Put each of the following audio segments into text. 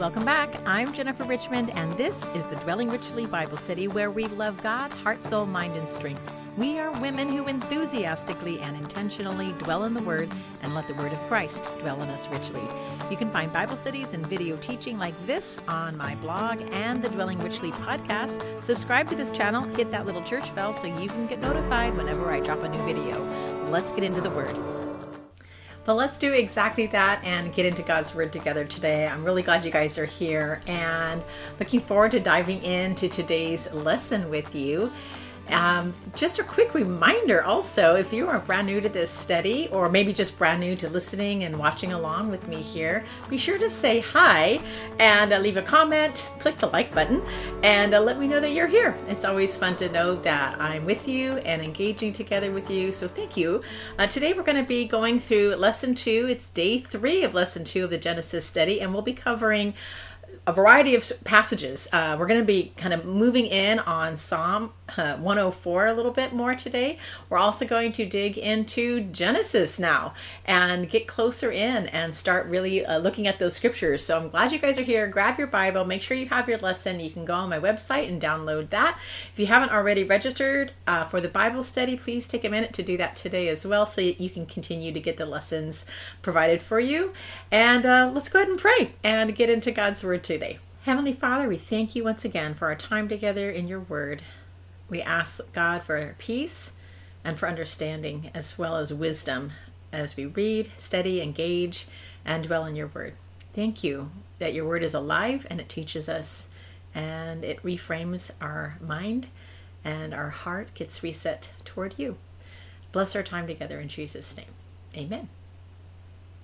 Welcome back. I'm Jennifer Richmond, and this is the Dwelling Richly Bible Study where we love God, heart, soul, mind, and strength. We are women who enthusiastically and intentionally dwell in the Word and let the Word of Christ dwell in us richly. You can find Bible studies and video teaching like this on my blog and the Dwelling Richly podcast. Subscribe to this channel, hit that little church bell so you can get notified whenever I drop a new video. Let's get into the Word. But let's do exactly that and get into God's Word together today. I'm really glad you guys are here and looking forward to diving into today's lesson with you. Um, just a quick reminder also if you are brand new to this study or maybe just brand new to listening and watching along with me here, be sure to say hi and uh, leave a comment, click the like button, and uh, let me know that you're here. It's always fun to know that I'm with you and engaging together with you. So thank you. Uh, today we're going to be going through lesson two. It's day three of lesson two of the Genesis study, and we'll be covering a variety of passages. Uh, we're going to be kind of moving in on Psalm uh, 104 a little bit more today. We're also going to dig into Genesis now and get closer in and start really uh, looking at those scriptures. So I'm glad you guys are here. Grab your Bible, make sure you have your lesson. You can go on my website and download that. If you haven't already registered uh, for the Bible study, please take a minute to do that today as well so you can continue to get the lessons provided for you. And uh, let's go ahead and pray and get into God's Word today. Heavenly Father, we thank you once again for our time together in your Word. We ask God for peace and for understanding as well as wisdom as we read, study, engage, and dwell in your Word. Thank you that your Word is alive and it teaches us and it reframes our mind and our heart gets reset toward you. Bless our time together in Jesus' name. Amen.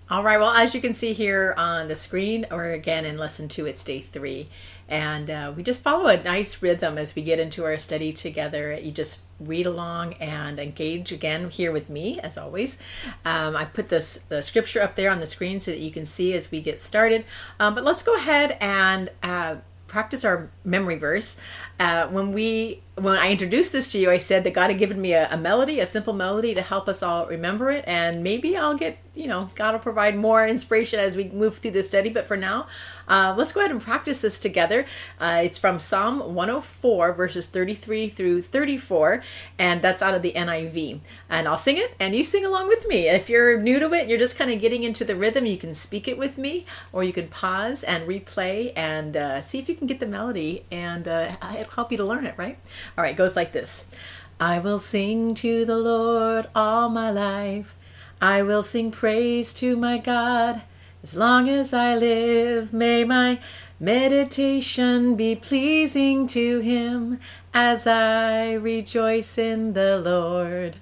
All right, well, as you can see here on the screen, or again in lesson two, it's day three. And uh, we just follow a nice rhythm as we get into our study together. You just read along and engage again here with me, as always. Um, I put this the scripture up there on the screen so that you can see as we get started. Um, but let's go ahead and uh, practice our memory verse. Uh, when we when I introduced this to you, I said that God had given me a, a, melody, a simple melody to help us all remember it, and maybe I'll get you know God will provide more inspiration as we move through the study. But for now, uh, let's go ahead and practice this together. Uh, it's from Psalm 104 verses 33 through 34, and that's out of the NIV. And I'll sing it, and you sing along with me. If you're new to it, you're just kind of getting into the rhythm. You can speak it with me, or you can pause and replay and uh, see if you can get the melody and uh, it'll help you to learn it, right? All right, goes like this I will sing to the Lord all my life. I will sing praise to my God as long as I live. May my meditation be pleasing to Him as I rejoice in the Lord.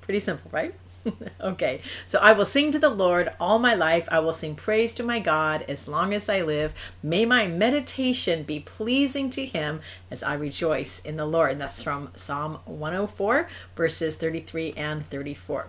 Pretty simple, right? okay, so I will sing to the Lord all my life. I will sing praise to my God as long as I live. May my meditation be pleasing to him as I rejoice in the Lord. And that's from Psalm 104, verses 33 and 34.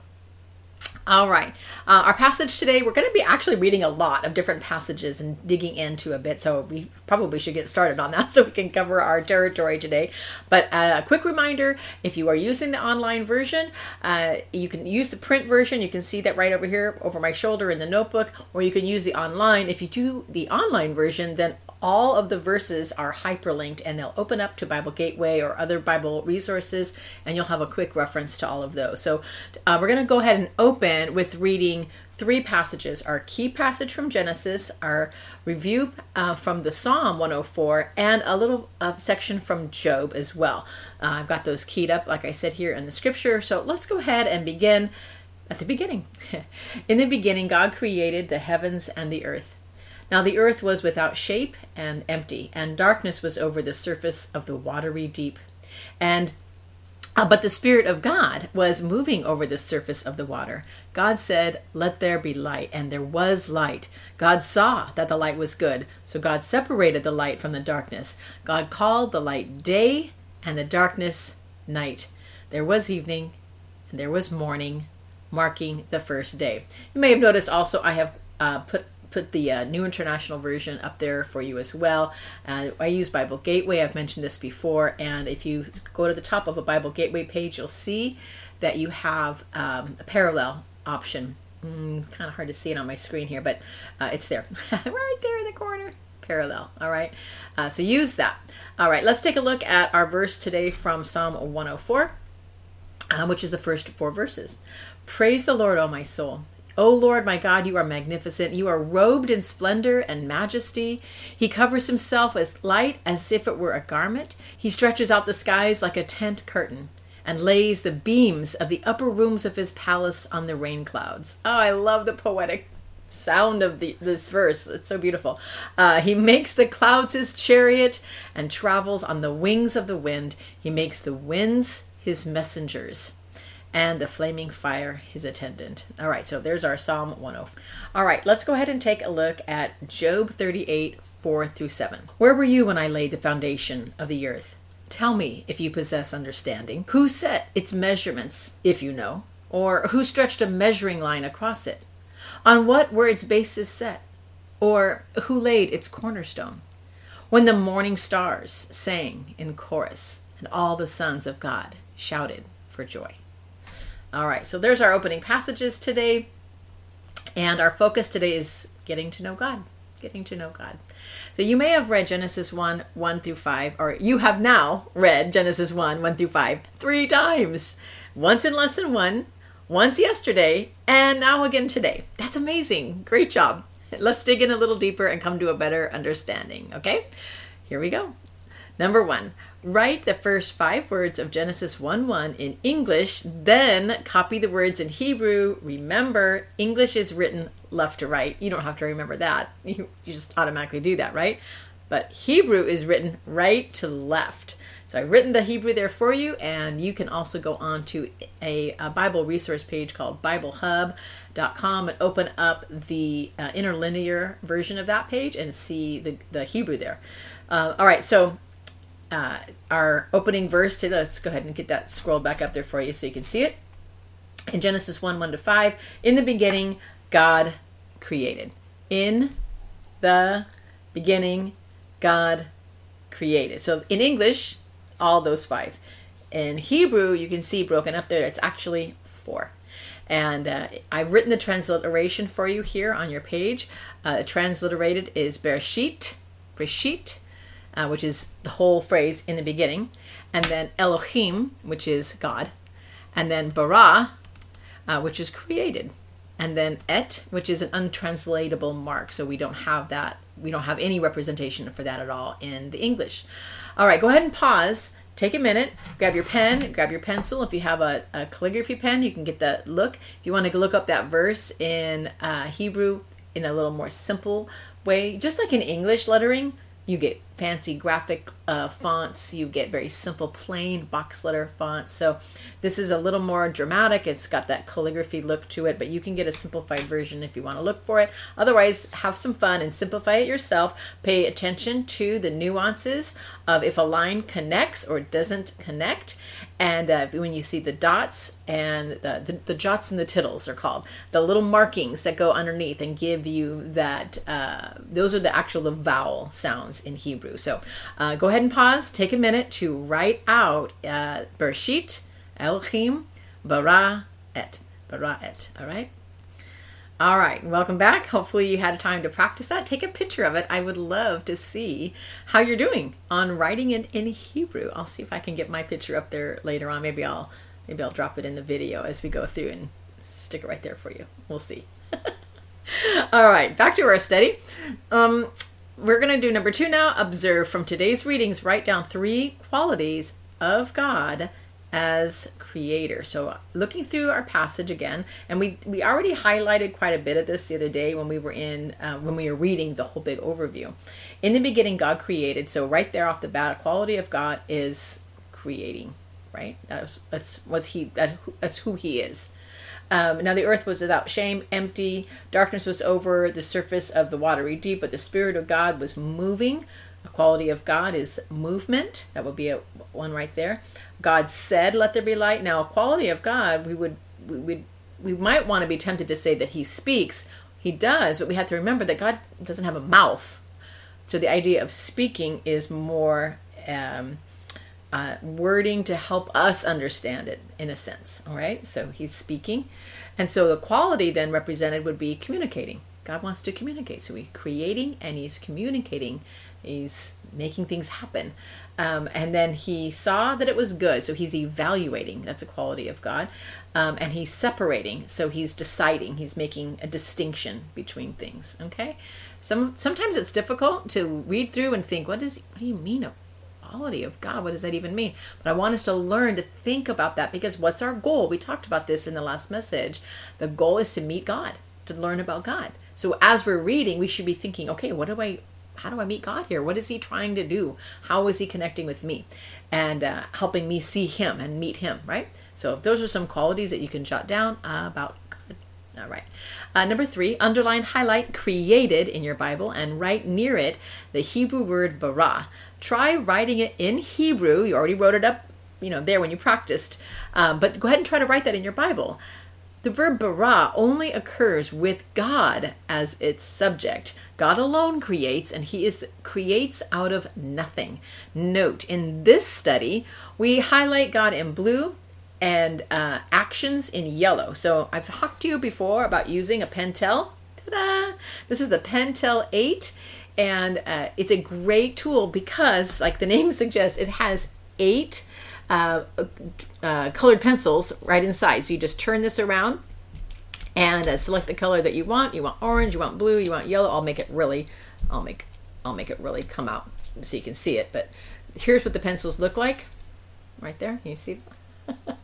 All right. Uh, our passage today, we're going to be actually reading a lot of different passages and digging into a bit. So we probably should get started on that so we can cover our territory today. But uh, a quick reminder if you are using the online version, uh, you can use the print version. You can see that right over here over my shoulder in the notebook, or you can use the online. If you do the online version, then all of the verses are hyperlinked and they'll open up to Bible Gateway or other Bible resources, and you'll have a quick reference to all of those. So uh, we're going to go ahead and open with reading three passages our key passage from Genesis, our review uh, from the Psalm 104, and a little uh, section from Job as well. Uh, I've got those keyed up, like I said here in the scripture. So let's go ahead and begin at the beginning. in the beginning, God created the heavens and the earth. Now the earth was without shape and empty, and darkness was over the surface of the watery deep. And uh, but the Spirit of God was moving over the surface of the water. God said, Let there be light, and there was light. God saw that the light was good, so God separated the light from the darkness. God called the light day, and the darkness night. There was evening, and there was morning, marking the first day. You may have noticed also I have uh, put put the uh, New International Version up there for you as well. Uh, I use Bible Gateway, I've mentioned this before, and if you go to the top of a Bible Gateway page, you'll see that you have um, a parallel option. Mm, kind of hard to see it on my screen here, but uh, it's there, right there in the corner parallel. All right. Uh, so use that. All right. Let's take a look at our verse today from Psalm 104, uh, which is the first four verses. Praise the Lord, O my soul. O Lord my God, you are magnificent. You are robed in splendor and majesty. He covers himself with light as if it were a garment. He stretches out the skies like a tent curtain and lays the beams of the upper rooms of his palace on the rain clouds. Oh, I love the poetic sound of the, this verse. It's so beautiful. Uh, he makes the clouds his chariot and travels on the wings of the wind. He makes the winds his messengers and the flaming fire his attendant. All right, so there's our Psalm 104. All right, let's go ahead and take a look at Job 38 4 through 7. Where were you when I laid the foundation of the earth? Tell me if you possess understanding. Who set its measurements, if you know? Or who stretched a measuring line across it? On what were its bases set? Or who laid its cornerstone? When the morning stars sang in chorus, and all the sons of God shouted for joy. All right, so there's our opening passages today. And our focus today is getting to know God. Getting to know God. So you may have read Genesis 1 1 through 5, or you have now read Genesis 1 1 through 5 three times. Once in lesson 1, once yesterday, and now again today. That's amazing. Great job. Let's dig in a little deeper and come to a better understanding, okay? Here we go. Number one, write the first five words of Genesis 1 1 in English, then copy the words in Hebrew. Remember, English is written left to right. You don't have to remember that. You, you just automatically do that, right? But Hebrew is written right to left. So I've written the Hebrew there for you, and you can also go on to a, a Bible resource page called BibleHub.com and open up the uh, interlinear version of that page and see the, the Hebrew there. Uh, all right, so uh, our opening verse to let's go ahead and get that scrolled back up there for you so you can see it. In Genesis 1 1 to 5, in the beginning, God created. In the beginning, God created. So in English, all those five. In Hebrew, you can see broken up there, it's actually four. And uh, I've written the transliteration for you here on your page. Uh, transliterated is Bereshit, Bereshit, uh, which is the whole phrase in the beginning, and then Elohim, which is God, and then bara, uh, which is created, and then et, which is an untranslatable mark. So we don't have that. We don't have any representation for that at all in the English. All right, go ahead and pause. Take a minute, grab your pen, grab your pencil. If you have a, a calligraphy pen, you can get that look. If you want to look up that verse in uh, Hebrew in a little more simple way, just like in English lettering, you get fancy graphic uh, fonts. You get very simple plain box letter fonts so this is a little more dramatic. It's got that calligraphy look to it but you can get a simplified version if you want to look for it. Otherwise have some fun and simplify it yourself. Pay attention to the nuances of if a line connects or doesn't connect. And uh, when you see the dots and the, the, the, jots and the tittles are called the little markings that go underneath and give you that uh, those are the actual the vowel sounds in hebrew so uh, go ahead and pause take a minute to write out uh, bershit elohim bara et bara et all right all right, welcome back. Hopefully, you had time to practice that. Take a picture of it. I would love to see how you're doing on writing it in Hebrew. I'll see if I can get my picture up there later on. Maybe I'll maybe I'll drop it in the video as we go through and stick it right there for you. We'll see. All right, back to our study. Um, we're going to do number two now. Observe from today's readings. Write down three qualities of God as creator. So looking through our passage again, and we we already highlighted quite a bit of this the other day when we were in uh, when we were reading the whole big overview. In the beginning, God created. So right there off the bat, a quality of God is creating. Right. That's that's what he that, that's who he is. Um, now the earth was without shame, empty. Darkness was over the surface of the watery deep, but the Spirit of God was moving. A quality of God is movement. That would be a one right there. God said, "Let there be light." Now, a quality of God, we would we would we might want to be tempted to say that He speaks. He does, but we have to remember that God doesn't have a mouth. So the idea of speaking is more um, uh, wording to help us understand it in a sense. All right, so He's speaking, and so the quality then represented would be communicating. God wants to communicate. So he's creating and he's communicating. He's making things happen. Um, and then he saw that it was good. So he's evaluating. That's a quality of God. Um, and he's separating. So he's deciding. He's making a distinction between things. Okay. Some sometimes it's difficult to read through and think, what does what do you mean quality of God? What does that even mean? But I want us to learn to think about that because what's our goal? We talked about this in the last message. The goal is to meet God, to learn about God. So as we're reading, we should be thinking, okay, what do I how do I meet God here? What is He trying to do? How is He connecting with me and uh, helping me see Him and meet Him, right? So those are some qualities that you can jot down about God. All right. Uh, number three, underline, highlight, created in your Bible, and write near it the Hebrew word bara. Try writing it in Hebrew. You already wrote it up, you know, there when you practiced, um, but go ahead and try to write that in your Bible. The verb bara only occurs with God as its subject. God alone creates, and He is creates out of nothing. Note in this study, we highlight God in blue and uh, actions in yellow. So I've talked to you before about using a Pentel. Ta-da! This is the Pentel 8, and uh, it's a great tool because, like the name suggests, it has eight uh, uh, colored pencils right inside. So you just turn this around and uh, select the color that you want. You want orange, you want blue, you want yellow. I'll make it really, I'll make, I'll make it really come out so you can see it. But here's what the pencils look like, right there. You see.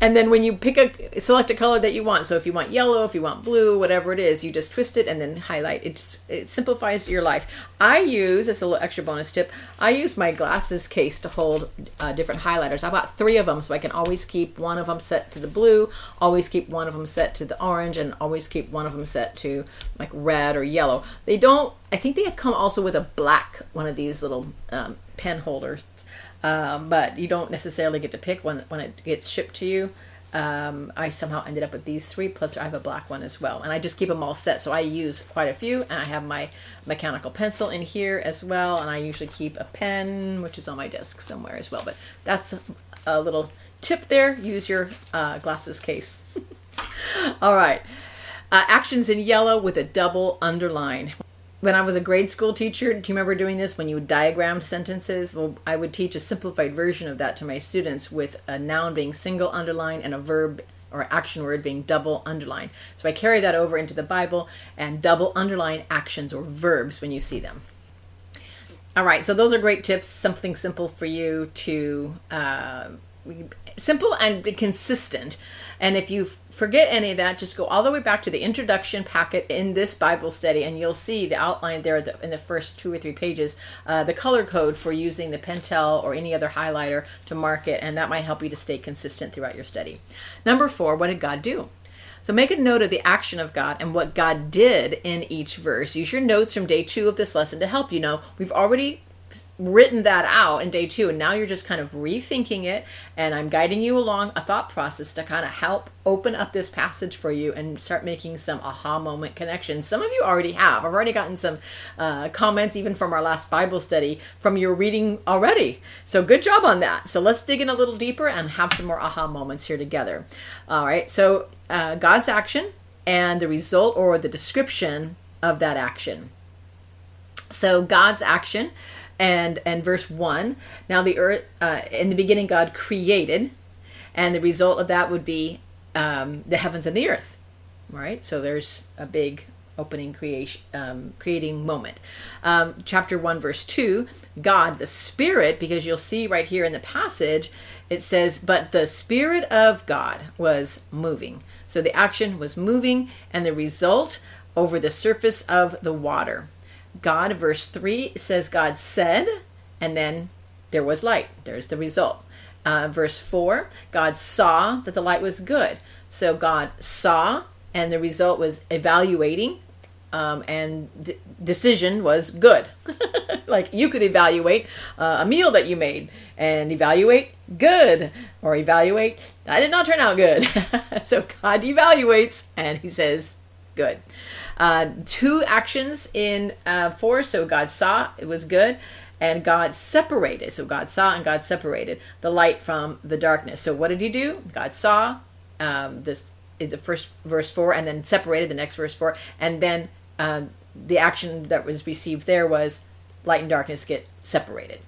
and then when you pick a select a color that you want. So if you want yellow if you want blue whatever it is you just twist it and then highlight. It just, it simplifies your life. I use as a little extra bonus tip i use my glasses case to hold uh, different highlighters. I bought three of them so i can always keep one of them set to the blue always keep one of them set to the orange and always keep one of them set to like red or yellow. They don't i think they come also with a black one of these little um, pen holders um, but you don't necessarily get to pick when when it gets shipped to you. Um, I somehow ended up with these three, plus I have a black one as well. And I just keep them all set. So I use quite a few. And I have my mechanical pencil in here as well. And I usually keep a pen, which is on my desk somewhere as well. But that's a little tip there. Use your uh, glasses case. all right. Uh, actions in yellow with a double underline when I was a grade school teacher, do you remember doing this when you diagrammed sentences? Well, I would teach a simplified version of that to my students with a noun being single underline and a verb or action word being double underline. So I carry that over into the Bible and double underline actions or verbs when you see them. All right, so those are great tips. Something simple for you to uh, simple and consistent. And if you forget any of that, just go all the way back to the introduction packet in this Bible study, and you'll see the outline there in the first two or three pages, uh, the color code for using the Pentel or any other highlighter to mark it, and that might help you to stay consistent throughout your study. Number four, what did God do? So make a note of the action of God and what God did in each verse. Use your notes from day two of this lesson to help you know. We've already written that out in day two and now you're just kind of rethinking it and i'm guiding you along. A thought process to kind of help open up this passage for you and start making some aha moment connections some of you already have. I've already gotten some uh, comments even from our last bible study from your reading already. So good job on that. So let's dig in a little deeper and have some more aha moments here together. All right so uh, god's action and the result or the description of that action. So god's action and and verse 1 now the earth uh, in the beginning god created and the result of that would be um, the heavens and the earth. Right? So there's a big opening creation um, creating moment. Um, chapter 1 verse 2 god the spirit because you'll see right here in the passage it says but the spirit of god was moving. So the action was moving and the result over the surface of the water God, verse 3 says, God said, and then there was light. There's the result. Uh, verse 4, God saw that the light was good. So God saw, and the result was evaluating, um, and decision was good. like you could evaluate uh, a meal that you made and evaluate good, or evaluate, that did not turn out good. so God evaluates, and he says, good. Uh, two actions in uh, four. So God saw it was good, and God separated. So God saw and God separated the light from the darkness. So what did He do? God saw um, this in the first verse four, and then separated the next verse four, and then uh, the action that was received there was light and darkness get separated.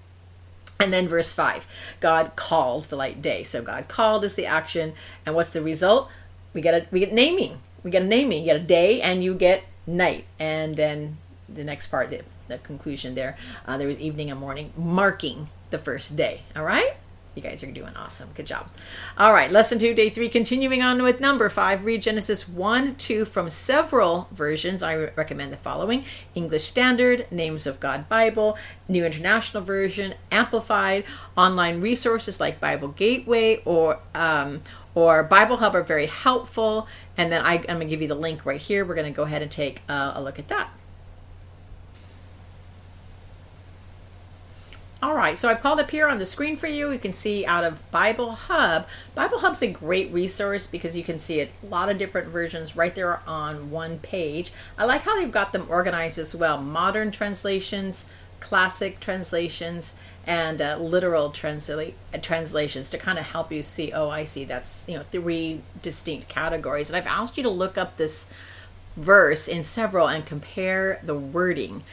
And then verse 5, God called the light day. So God called is the action. And what's the result? We get a we get naming. We get a naming. You get a day and you get night. And then the next part, the, the conclusion there, uh, there was evening and morning, marking the first day. All right? You guys are doing awesome. Good job. All right, lesson two, day three, continuing on with number five. Read Genesis 1 2 from several versions. I recommend the following English Standard, Names of God Bible, New International Version, Amplified, online resources like Bible Gateway or um, or Bible Hub are very helpful. And then I, am going to give you the link right here. We're going to go ahead and take uh, a look at that. All right, so I've called up here on the screen for you. You can see out of Bible Hub. Bible Hub's a great resource because you can see a lot of different versions right there on one page. I like how they've got them organized as well. Modern translations, classic translations, and uh, literal transla- translations to kind of help you see, oh, I see, that's, you know, three distinct categories. And I've asked you to look up this verse in several and compare the wording.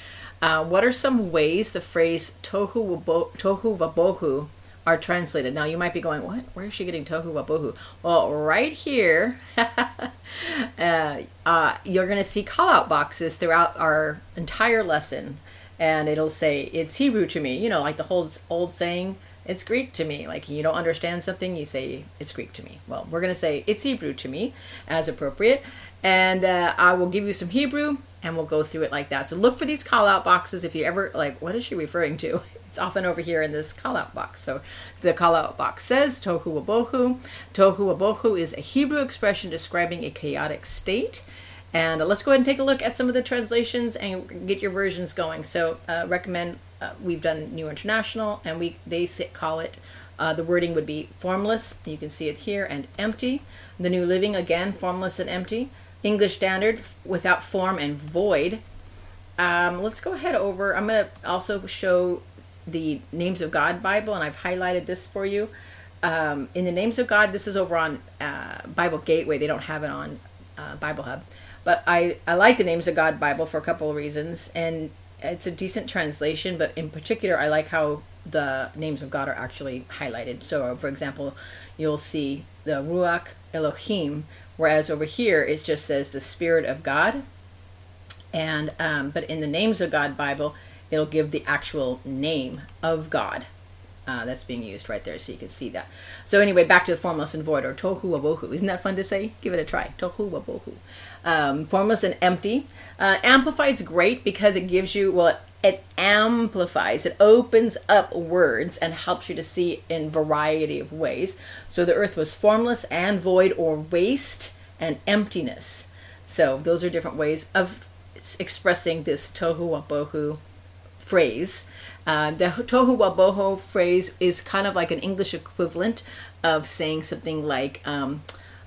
Uh, what are some ways the phrase tohu, wabo, tohu wabohu are translated? Now you might be going, what? Where is she getting tohu wabohu? Well, right here, uh, uh, you're going to see call out boxes throughout our entire lesson. And it'll say, it's Hebrew to me. You know, like the whole old saying, it's Greek to me. Like you don't understand something, you say, it's Greek to me. Well, we're to say, it's Hebrew to me as appropriate. And uh, I will give you some Hebrew and we'll go through it like that. So look for these call out boxes if you ever like what is she referring to? It's often over here in this call out box. So the call out box says tohu wabohu. Tohu wabohu is a Hebrew expression describing a chaotic state. And uh, let's go ahead and take a look at some of the translations and get your versions going. So uh, recommend uh, we've done New International and we they call it uh, the wording would be formless. You can see it here and empty. The New Living again formless and empty. English Standard without form and void. Um, let's go ahead over. I'm going to also show the Names of God Bible, and I've highlighted this for you. Um, in the Names of God, this is over on uh, Bible Gateway. They don't have it on uh, Bible Hub. But I, I like the Names of God Bible for a couple of reasons. And it's a decent translation, but in particular, I like how the names of God are actually highlighted. So, for example, you'll see the Ruach Elohim, Whereas over here, it just says the Spirit of God. And, um, but in the Names of God Bible, it'll give the actual name of God. Uh, that's being used right there, so you can see that. So anyway, back to the formless and void, or tohu wabohu. Isn't that fun to say? Give it a try. Tohu wabohu. Um, formless and empty. Uh, amplified's great because it gives you well, it amplifies, it opens up words and helps you to see in variety of ways. So the earth was formless and void or waste and emptiness. So those are different ways of expressing this tohu wabohu phrase. Uh, the tohu wabohu phrase is kind of like an English equivalent of saying something like um,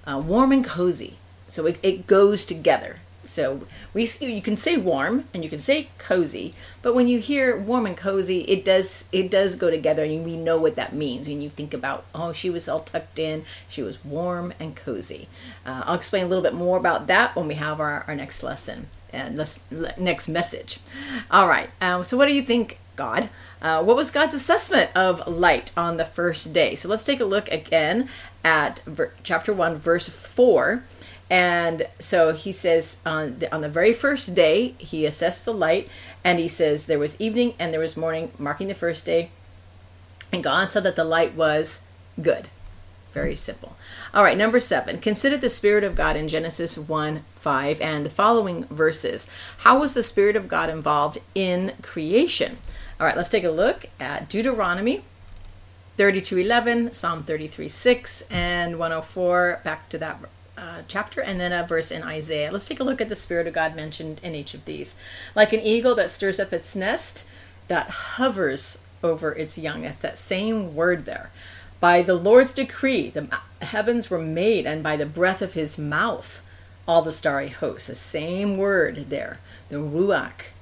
uh, warm and cozy. So it, it goes together. So we you can say warm and you can say cozy, but when you hear warm and cozy, it does it does go together, and we know what that means when you think about oh she was all tucked in, she was warm and cozy. Uh, I'll explain a little bit more about that when we have our, our next lesson and this next message. All right. Um, so what do you think, God? Uh, what was God's assessment of light on the first day? So let's take a look again at ver- chapter 1, verse 4. And so he says on the, on the very first day, he assessed the light, and he says there was evening and there was morning, marking the first day. And God said that the light was good. Very simple. All right, number seven. Consider the Spirit of God in Genesis 1 5 and the following verses. How was the Spirit of God involved in creation? All right, let's take a look at Deuteronomy 32 11, Psalm 33 6, and 104. Back to that uh, chapter and then a verse in Isaiah. Let's take a look at the Spirit of God mentioned in each of these. Like an eagle that stirs up its nest, that hovers over its young. That's that same word there. By the Lord's decree, the heavens were made, and by the breath of his mouth, all the starry hosts. The same word there, the Ruach,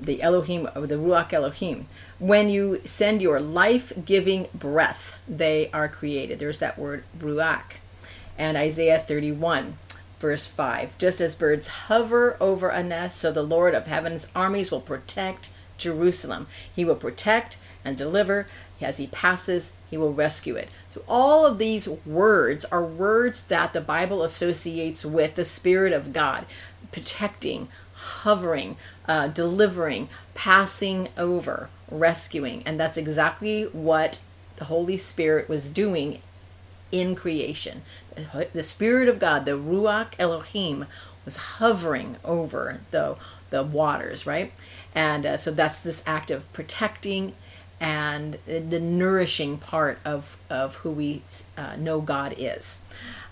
the Elohim, the Ruach Elohim. When you send your life giving breath, they are created. There's that word Ruach and Isaiah 31. verse 5 Just as birds hover over a nest, so the Lord of heaven's armies will protect Jerusalem. He will protect and deliver. As he passes, he will rescue it. So, all of these words are words that the Bible associates with the Spirit of God protecting, hovering, uh, delivering, passing over, rescuing. And that's exactly what the Holy Spirit was doing in creation. The Spirit of God, the Ruach Elohim, was hovering over the, the waters, right? And uh, so that's this act of protecting and the nourishing part of, of who we uh, know God is.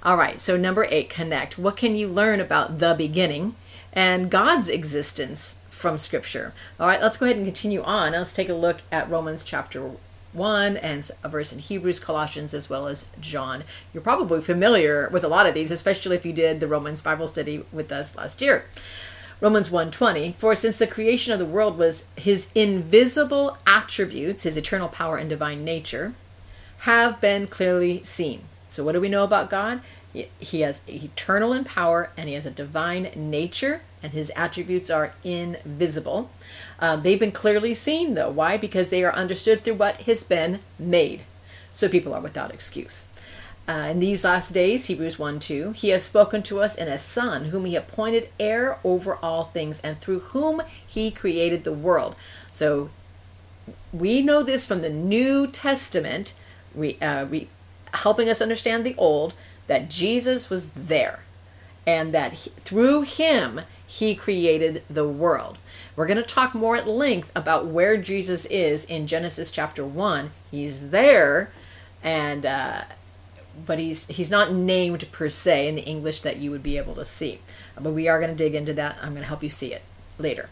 All right, so number eight, connect. What can you learn about the beginning and God's existence from Scripture? All right, let's go ahead and continue on. Let's take a look at Romans chapter 1 and a verse in Hebrews, Colossians, as well as John. You're probably familiar with a lot of these, especially if you did the Romans Bible study with us last year. Romans 1:20 For since the creation of the world was his invisible attributes his eternal power and divine nature have been clearly seen. So what do we know about God? He has eternal in power and he has a divine nature and his attributes are invisible. Uh, they've been clearly seen though. Why? Because they are understood through what has been made. So people are without excuse. Uh, in these last days, Hebrews 1 2, he has spoken to us in a Son, whom he appointed heir over all things, and through whom he created the world. So we know this from the New Testament, re, uh, re, helping us understand the Old, that Jesus was there, and that he, through him he created the world. We're going to talk more at length about where Jesus is in Genesis chapter 1. He's there, and. Uh, but he's he's not named per se in the English that you would be able to see. But we are going to dig into that. I'm going to help you see it later.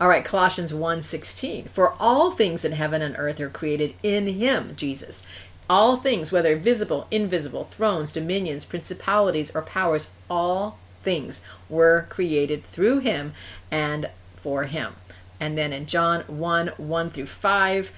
All right, Colossians 1:16. For all things in heaven and earth are created in him, Jesus. All things, whether visible, invisible, thrones, dominions, principalities, or powers, all things were created through him and for him. And then in John 1 1 through 5,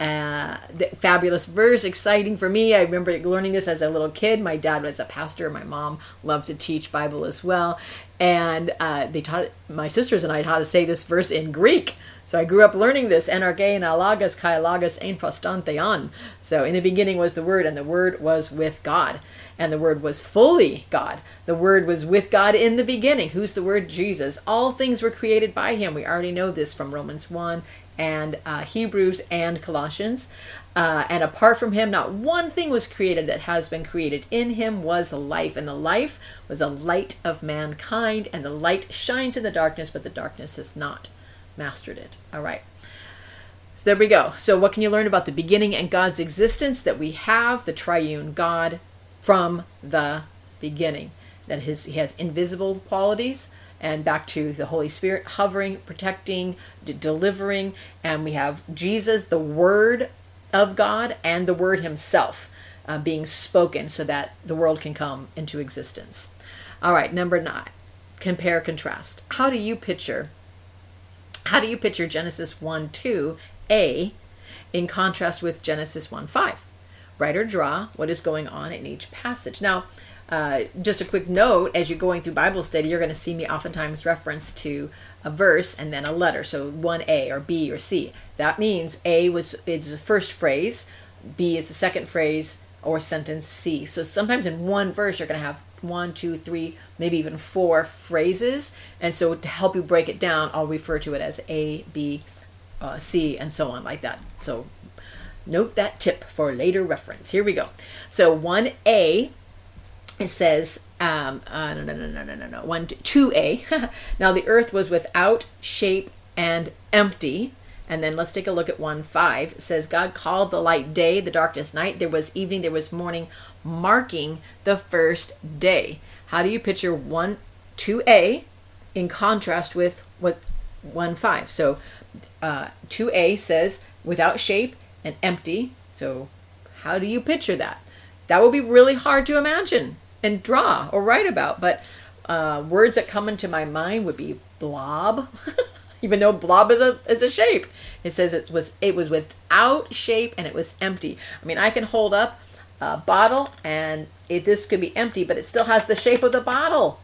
uh, fabulous verse, exciting for me. I remember learning this as a little kid. My dad was a pastor. My mom loved to teach Bible as well, and uh, they taught my sisters and I how to say this verse in Greek. So I grew up learning this. Energein alagas kai alagas ein prostantheon. So in the beginning was the Word, and the Word was with God, and the Word was fully God. The Word was with God in the beginning. Who's the Word? Jesus. All things were created by Him. We already know this from Romans one and uh, Hebrews and Colossians. Uh, and apart from him, not one thing was created that has been created. In him was life, and the life was a light of mankind, and the light shines in the darkness, but the darkness has not mastered it. All right. So there we go. So, what can you learn about the beginning and God's existence? That we have the triune God from the beginning. That his, he has invisible qualities, and back to the Holy Spirit hovering, protecting, delivering. And we have Jesus, the Word of God, and the Word Himself uh, being spoken so that the world can come into existence. All right, number nine compare, contrast. How do you picture? How do you picture Genesis 1 2 A in contrast with Genesis 1 5? Write or draw what is going on in each passage. Now, uh, just a quick note as you're going through Bible study, you're going to see me oftentimes reference to a verse and then a letter. So 1A or B or C. That means A was is the first phrase, B is the second phrase or sentence C. So sometimes in one verse, you're going to have one, two, three, maybe even four phrases. And so to help you break it down, I'll refer to it as A, B, uh, C, and so on like that. So note that tip for later reference. Here we go. So 1A it says um, uh, no no no no no no no one two a now the earth was without shape and empty and then let's take a look at 1 5 it says god called the light day the darkness night there was evening there was morning marking the first day how do you picture 1 2a in contrast with what 1 5 so uh, 2a says without shape and empty so how do you picture that that would be really hard to imagine and draw or write about. But uh, words that come into my mind would be blob, even though blob is a is a shape. It says it was it was without shape and it was empty. I mean, I can hold up a bottle and it, this could be empty, but it still has the shape of the bottle.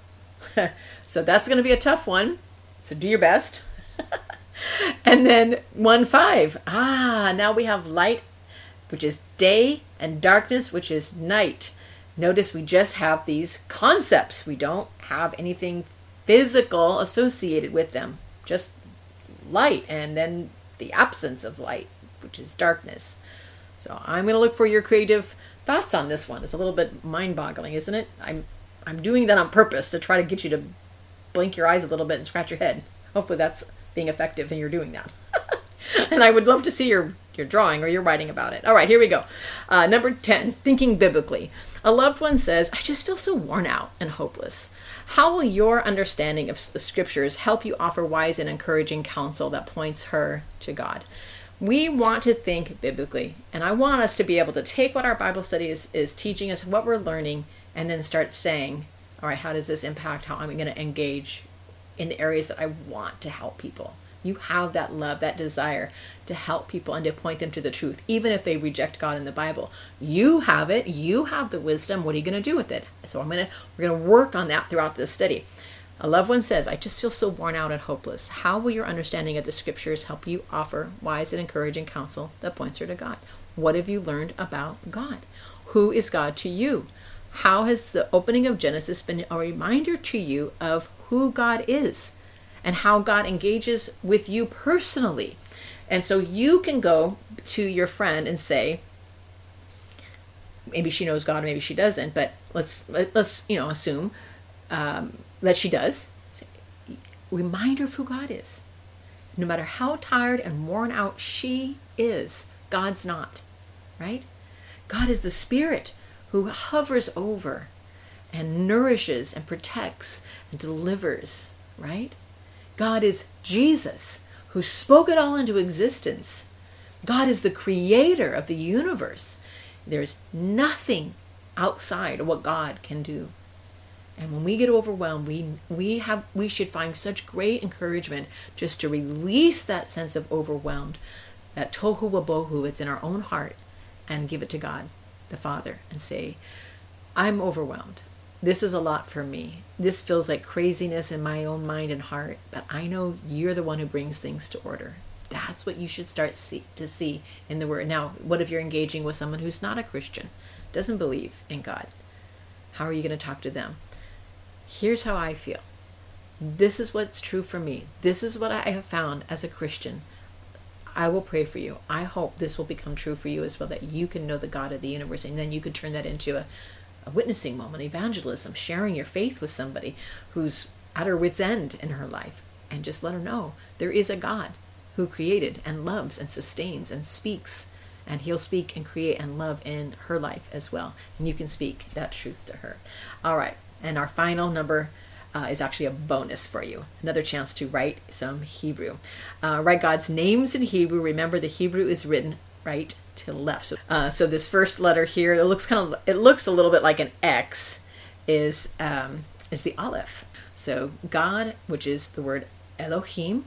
so that's going to be a tough one. So do your best. and then 1 5. Ah, now we have light, which is day, and darkness, which is night. Notice we just have these concepts. We don't have anything physical associated with them, just light and then the absence of light, which is darkness. So I'm going to look for your creative thoughts on this one. It's a little bit mind-boggling, isn't it? I'm I'm doing that on purpose to try to get you to blink your eyes a little bit and scratch your head. Hopefully that's being effective and you're doing that. and I would love to see your your drawing or your writing about it. All right, here we go. Uh, number 10, thinking biblically. A loved one says, I just feel so worn out and hopeless. How will your understanding of the scriptures help you offer wise and encouraging counsel that points her to God? We want to think biblically, and I want us to be able to take what our Bible study is, is teaching us, what we're learning, and then start saying, all right, how does this impact how I'm going to engage in the areas that I want to help people? You have that love, that desire to help people and to point them to the truth, even if they reject God in the Bible. You have it. You have the wisdom. What are you going to do with it? So I'm gonna we're gonna work on that throughout this study. A loved one says, I just feel so worn out and hopeless. How will your understanding of the scriptures help you offer wise and encouraging counsel that points her to God? What have you learned about God? Who is God to you? How has the opening of Genesis been a reminder to you of who God is and how God engages with you personally? And so you can go to your friend and say, maybe she knows God, maybe she doesn't, but let's let, us you know assume um, that she does. Remind her of who God is. No matter how tired and worn out she is, God's not, right? God is the Spirit who hovers over and nourishes and protects and delivers, right? God is Jesus who spoke it all into existence. God is the creator of the universe. There's nothing outside of what God can do. And when we get overwhelmed, we we have we should find such great encouragement just to release that sense of overwhelmed, that tohu wabohu, it's in our own heart, and give it to God the Father and say, I'm overwhelmed. This is a lot for me. This feels like craziness in my own mind and heart, but I know you're the one who brings things to order. That's what you should start see, to see in the Word. Now, what if you're engaging with someone who's not a Christian, doesn't believe in God? How are you going to talk to them? Here's how I feel. This is what's true for me. This is what I have found as a Christian. I will pray for you. I hope this will become true for you as well, that you can know the God of the universe, and then you can turn that into a, a witnessing moment, evangelism, sharing your faith with somebody who's at her wits' end in her life, and just let her know there is a God who created and loves and sustains and speaks, and He'll speak and create and love in her life as well, and you can speak that truth to her. All right, and our final number uh, is actually a bonus for you. Another chance to write some Hebrew. Uh, write God's names in Hebrew. Remember, the Hebrew is written right to left. So, uh, so this first letter here, it looks kind of, it looks a little bit like an X, is um, is the Aleph. So God, which is the word Elohim,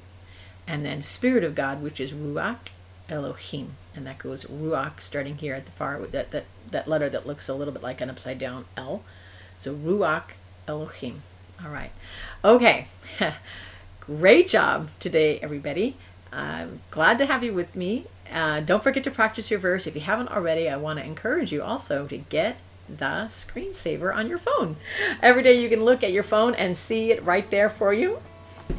and then Spirit of God, which is Ruach Elohim, and that goes Ruach starting here at the far that that that letter that looks a little bit like an upside down L. So Ruach Elohim. All right. Okay. Great job today, everybody. I'm glad to have you with me. Uh, don't forget to practice your verse. If you haven't already, I want to encourage you also to get the screensaver on your phone. Every day you can look at your phone and see it right there for you.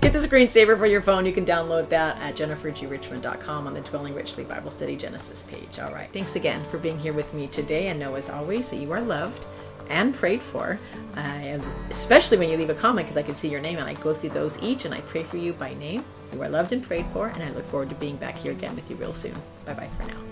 Get the screensaver for your phone. You can download that at jennifergrichmond.com on the Dwelling Richly Bible Study Genesis page. All right. Thanks again for being here with me today and know as always that you are loved and prayed for. Especially when you leave a comment because I can see your name and I go through those each and I pray for you by name. You are loved and prayed for, and I look forward to being back here again with you real soon. Bye bye for now.